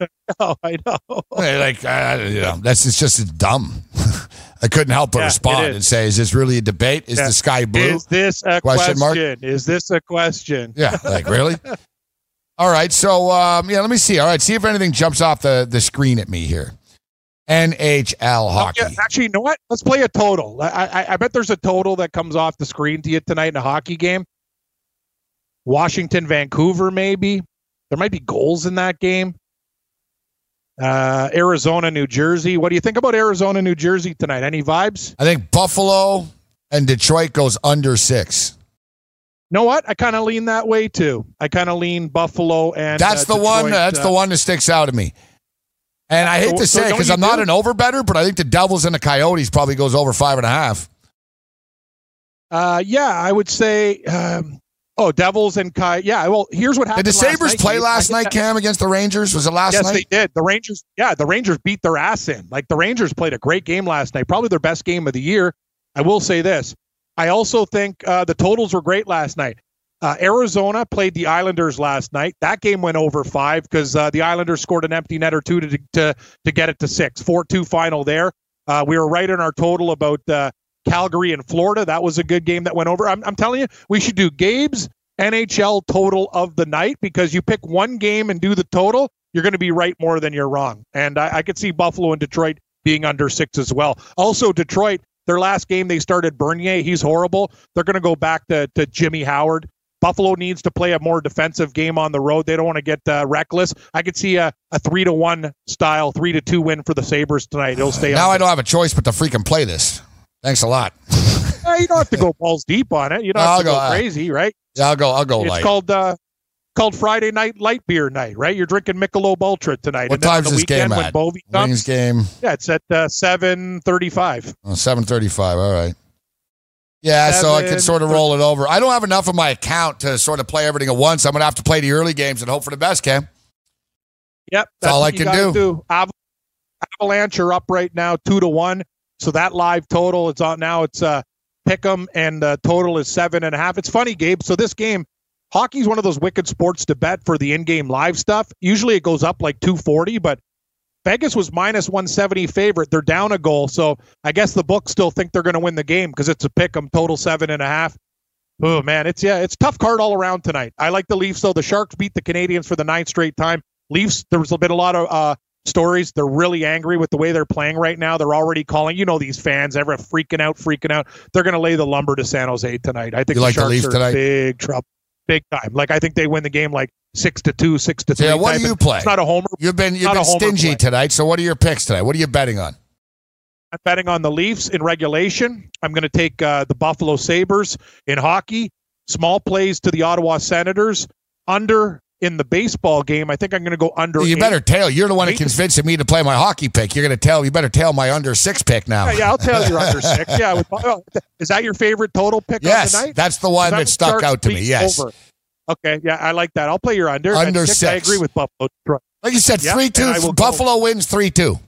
oh, I know. like, uh, you know, that's it's just dumb. I couldn't help but Yeah, respond and say, "Is this really a debate? Is Yeah. the sky blue?" Is this a Question question? mark? Is this a question? Yeah, like really. All right, so um, yeah, let me see. All right, see if anything jumps off the the screen at me here. NHL hockey. Yeah, actually, you know what? Let's play a total. I, I, I bet there's a total that comes off the screen to you tonight in a hockey game. Washington, Vancouver, maybe. There might be goals in that game. Uh, Arizona, New Jersey. What do you think about Arizona, New Jersey tonight? Any vibes? I think Buffalo and Detroit goes under six. know what? I kind of lean that way too. I kind of lean Buffalo and That's uh, the one. That's uh, the one that sticks out to me. And I hate So- to say it because you I'm not an over better, but I think the Devils and the Coyotes probably goes over five and a half. Uh, yeah, I would say. Um, oh, Devils and Kai. Yeah. Well, here's what happened. Did the Sabres night, play last night, that- Cam, against the Rangers? Was it last yes, night? they did. The Rangers, yeah, the Rangers beat their ass in. Like the Rangers played a great game last night, probably their best game of the year. I will say this. I also think uh, the totals were great last night. Uh, Arizona played the Islanders last night. That game went over five because uh, the Islanders scored an empty net or two to to to get it to six. Four two final there. Uh, we were right in our total about uh, Calgary and Florida. That was a good game that went over. I'm, I'm telling you, we should do Gabe's NHL total of the night because you pick one game and do the total, you're going to be right more than you're wrong. And I, I could see Buffalo and Detroit being under six as well. Also, Detroit, their last game they started Bernier. He's horrible. They're going to go back to, to Jimmy Howard. Buffalo needs to play a more defensive game on the road. They don't want to get uh, reckless. I could see a, a three to one style, three to two win for the Sabres tonight. It'll stay now. I don't have a choice but to freaking play this. Thanks a lot. Uh, Yeah, you don't have to go balls deep on it. You don't have to go, crazy, right? Yeah, I'll go. I'll go It's light. called uh, called Friday Night Light Beer Night, right? You're drinking Michelob Ultra tonight. What time's this game at? Bovey Wings game. yeah, it's at uh, seven thirty-five. Oh, 735. All right. Yeah, so I can sort of roll it over. I don't have enough of my account to sort of play everything at once. I'm going to have to play the early games and hope for the best, Cam. Yep, That's all what I can gotta do. Avalanche are up right now, two to one. So that live total, it's on now. It's uh, Pick'em, and uh, total is seven and a half. It's funny, Gabe. So this game, hockey's one of those wicked sports to bet for the in-game live stuff. Usually it goes up like two forty, but Vegas was minus one seventy favorite. They're down a goal, so I guess the books still think they're going to win the game because it's a Pick'em total seven and a half. Oh man, it's yeah, it's tough card all around tonight. I like the Leafs though. The Sharks beat the Canadiens for the ninth straight time. Leafs, there was been a lot of uh, stories. They're really angry with the way they're playing right now. They're already calling, you know, these fans ever freaking out, freaking out. They're going to lay the lumber to San Jose tonight. I think You the like Sharks Leafs are tonight? big trouble, big time. Like I think they win the game like six to two, six to three. Yeah, what do you play? It's not a homer. You've been you've been stingy play. tonight. So what are your picks tonight? What are you betting on? I'm betting on the Leafs in regulation. I'm going to take uh, the Buffalo Sabres in hockey. Small plays to the Ottawa Senators. Under in the baseball game. I think I'm going to go under. You eight. better tell. You're the one that convinced me to play my hockey pick. You're going to tell. You better tell my under six pick now. Yeah, yeah, I'll tell you under six. Yeah, with, oh, is that your favorite total pick Yes, on the night? that's the one that stuck out to me, yes. over? Okay, yeah, I like that. I'll play your under. Under I six. agree with Buffalo. Like you said, three two. I will go- Buffalo wins three two.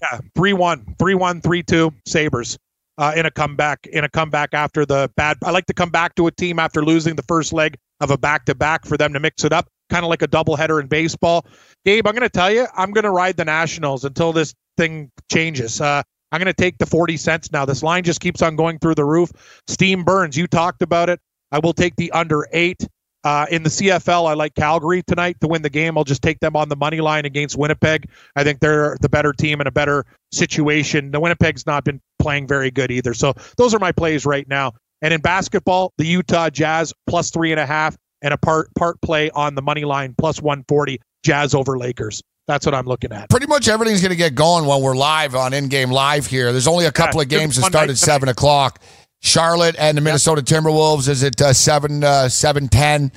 Yeah, three one, three one, three two. Sabres uh, in a comeback. In a comeback after the bad. I like to come back to a team after losing the first leg of a back to back for them to mix it up, kind of like a doubleheader in baseball. Gabe, I'm going to tell you, I'm going to ride the Nationals until this thing changes. Uh, I'm going to take the 40 cents now. This line just keeps on going through the roof. Steam burns. You talked about it. I will take the under eight. Uh, in the CFL, I like Calgary tonight to win the game. I'll just take them on the money line against Winnipeg. I think they're the better team in a better situation. The Winnipeg's not been playing very good either. So those are my plays right now. And in basketball, the Utah Jazz plus three and a half and a part part play on the money line plus 140 Jazz over Lakers. That's what I'm looking at. Pretty much everything's going to get going when we're live on in game live here. There's only a couple of games that start at seven o'clock. Charlotte and the Minnesota Timberwolves is at uh, seven uh, seven ten.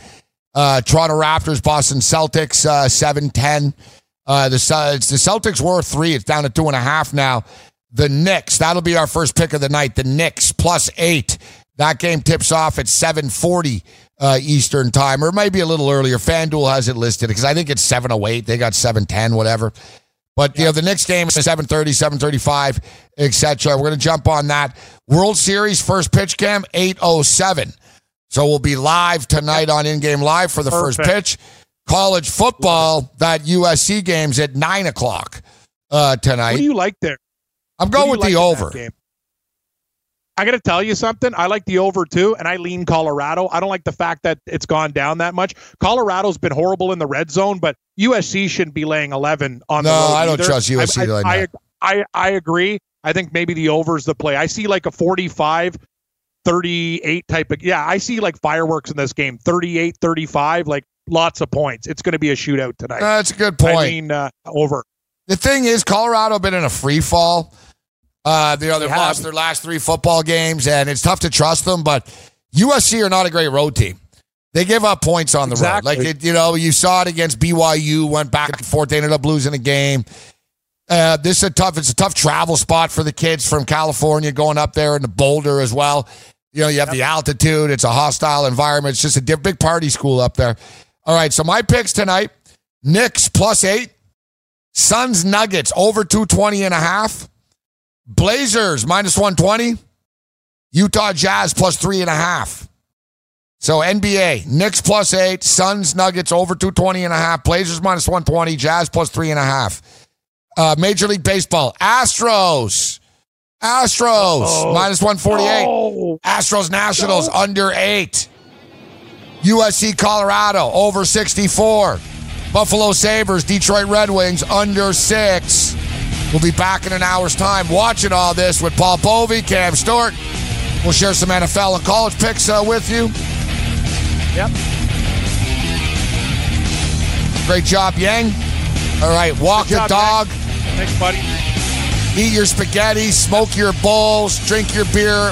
Uh, Toronto Raptors, Boston Celtics, uh, seven ten. Uh, the it's the Celtics were three. It's down to two and a half now. The Knicks. That'll be our first pick of the night. The Knicks plus eight. That game tips off at seven forty uh, Eastern time, or maybe a little earlier. FanDuel has it listed because I think it's seven oh eight. They got seven ten, whatever. But you know, the next game is 7:30, 7:35, etc. We're going to jump on that. World Series first pitch cam 8:07. So we'll be live tonight on In Game Live for the first pitch. College football, that USC game's at nine o'clock uh, tonight. What do you like there? I'm going with the like that over. I got to tell you something. I like the over too, and I lean Colorado. I don't like the fact that it's gone down that much. Colorado's been horrible in the red zone, but USC shouldn't be laying 11 on No, the road. I don't either. trust USC I, to I. I, I, I agree. I think maybe the over is the play. I see like a 45 38 type of yeah i see like fireworks in this game 38 35 like lots of points it's going to be a shootout tonight That's a good point. i mean uh, over The thing is, Colorado been in a free fall. Uh, you know, they've lost their last three football games, and it's tough to trust them. But USC are not a great road team. They give up points on the Exactly. road. Like it, you know, you saw it against BYU. Went back and forth. They ended up losing a game. Uh, this is a tough. It's a tough travel spot for the kids from California going up there into Boulder as well. You know, you have the altitude. It's a hostile environment. It's just a diff- big party school up there. All right, so my picks tonight: Knicks plus eight, Suns Nuggets over 220 and a half, Blazers minus 120, Utah Jazz plus three and a half. So NBA, Knicks plus eight, Suns Nuggets over 220 and a half, Blazers minus 120, Jazz plus three and a half. Uh, Major League Baseball, Astros. Astros minus 148. Oh. Astros Nationals under eight. USC Colorado over 64. Buffalo Sabres, Detroit Red Wings under six. We'll be back in an hour's time watching all this with Paul Povey, Cam Stewart. We'll share some NFL and college picks uh, with you. Yep. Great job, Yang. All right, walk the job, dog. Thanks, buddy. eat your spaghetti, smoke your bowls, drink your beer.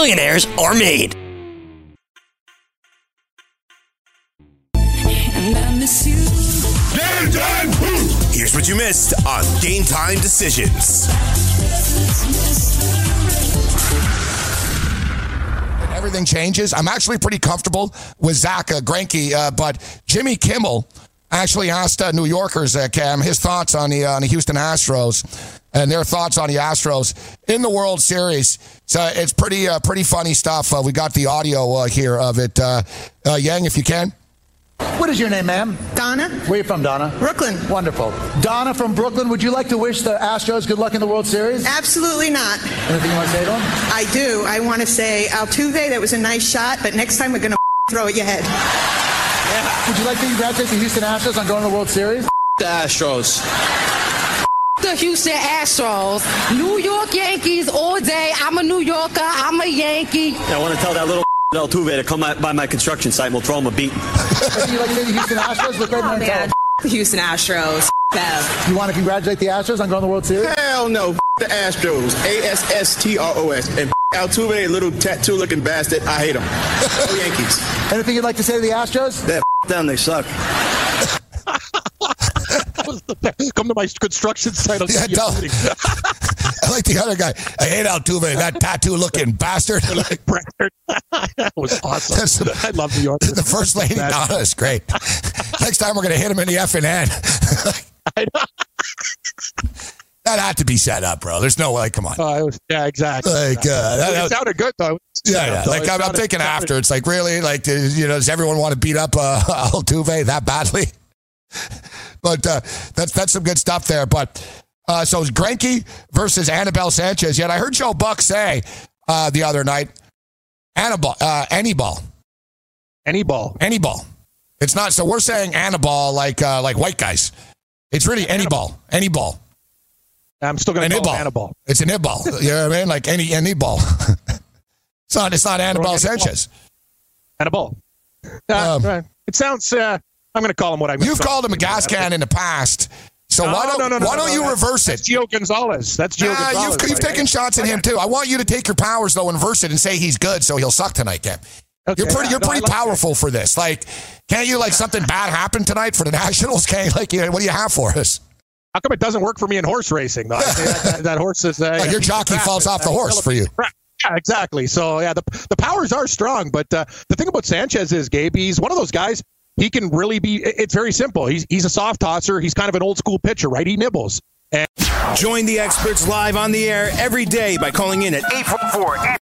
millionaires are made. Game time! Here's what you missed on Game Time Decisions. Everything changes. I'm actually pretty comfortable with Zach uh, Greinke, uh, but Jimmy Kimmel actually asked uh, New Yorkers, uh, Cam, his thoughts on the uh, on the Houston Astros and their thoughts on the Astros in the World Series. So it's pretty uh, pretty funny stuff. Uh, we got the audio uh, here of it. Uh, uh, Yang, if you can. What is your name, ma'am? Donna. Where are you from, Donna? Brooklyn. Wonderful. Donna from Brooklyn, would you like to wish the Astros good luck in the World Series? Absolutely not. Anything you want to say to them? I do. I want to say, Altuve, that was a nice shot, but next time we're going to throw at your head. Yeah. Would you like to congratulate the Houston Astros on going to the World Series? The Astros. The Houston Astros. New York Yankees all day. I'm a New Yorker. I'm a Yankee. I want to tell that little Altuve to come by my construction site and we'll throw him a beat. You'd like to say to the Houston Astros? Look right Oh, there and tell man. The Houston Astros. Bev. You want to congratulate the Astros on going to the World Series? Hell no. The Astros. A S S T R O S. And Altuve, little tattoo looking bastard. I hate him. Go Yankees. Anything you'd like to say to the Astros? That them, they suck. Come to my construction site. I'll Yeah, tell- I like the other guy. I hate Altuve, that tattoo looking bastard. that was awesome. That's- I love New York. the first lady Donna is great. Next time we're gonna hit him in the F and N. That had to be set up, bro. There's no way. Come on. Uh, was- yeah, exactly. Like, uh, that- it sounded good though. Yeah, yeah. Like I'm, I'm thinking after. It's like really, like does, you know, does everyone want to beat up uh, Altuve that badly? but uh, that's that's some good stuff there. But uh, so it's Greinke versus Annabelle Sanchez. Yet I heard Joe Buck say uh, the other night, Annabelle, uh, any ball, any ball, any ball. It's not. So we're saying Annabelle like uh, like white guys. It's really any ball, any ball. I'm still going to call it Annabelle. It's an ball. You know what I mean? Like any any ball. it's not. It's not Annabelle Throwing any ball. Sanchez. Annabelle. Uh, Um, uh, it sounds. Uh, I'm going to call him what I. Mean. You've called him a gas can in the past. So No, why don't no, no, why don't you reverse it? That's Gio Gonzalez. That's Gio Nah, Gonzalez. you've, you've right? taken shots at him too. I want you to take your powers though and reverse it and say he's good, so he'll suck tonight, Cam. Okay, you're pretty you're pretty like powerful for this. Like, can't you like something bad happen tonight for the Nationals? Can't like you know, what do you have for us? How come it doesn't work for me in horse racing? Though that, that, that horse is. Uh, your jockey falls off the horse for you. Yeah, exactly. So yeah, the the powers are strong, but uh, the thing about Sanchez is, Gabe, he's one of those guys. He can really be. It's very simple. He's he's a soft tosser. He's kind of an old school pitcher, right? He nibbles. And Join the experts live on the air every day by calling in at 844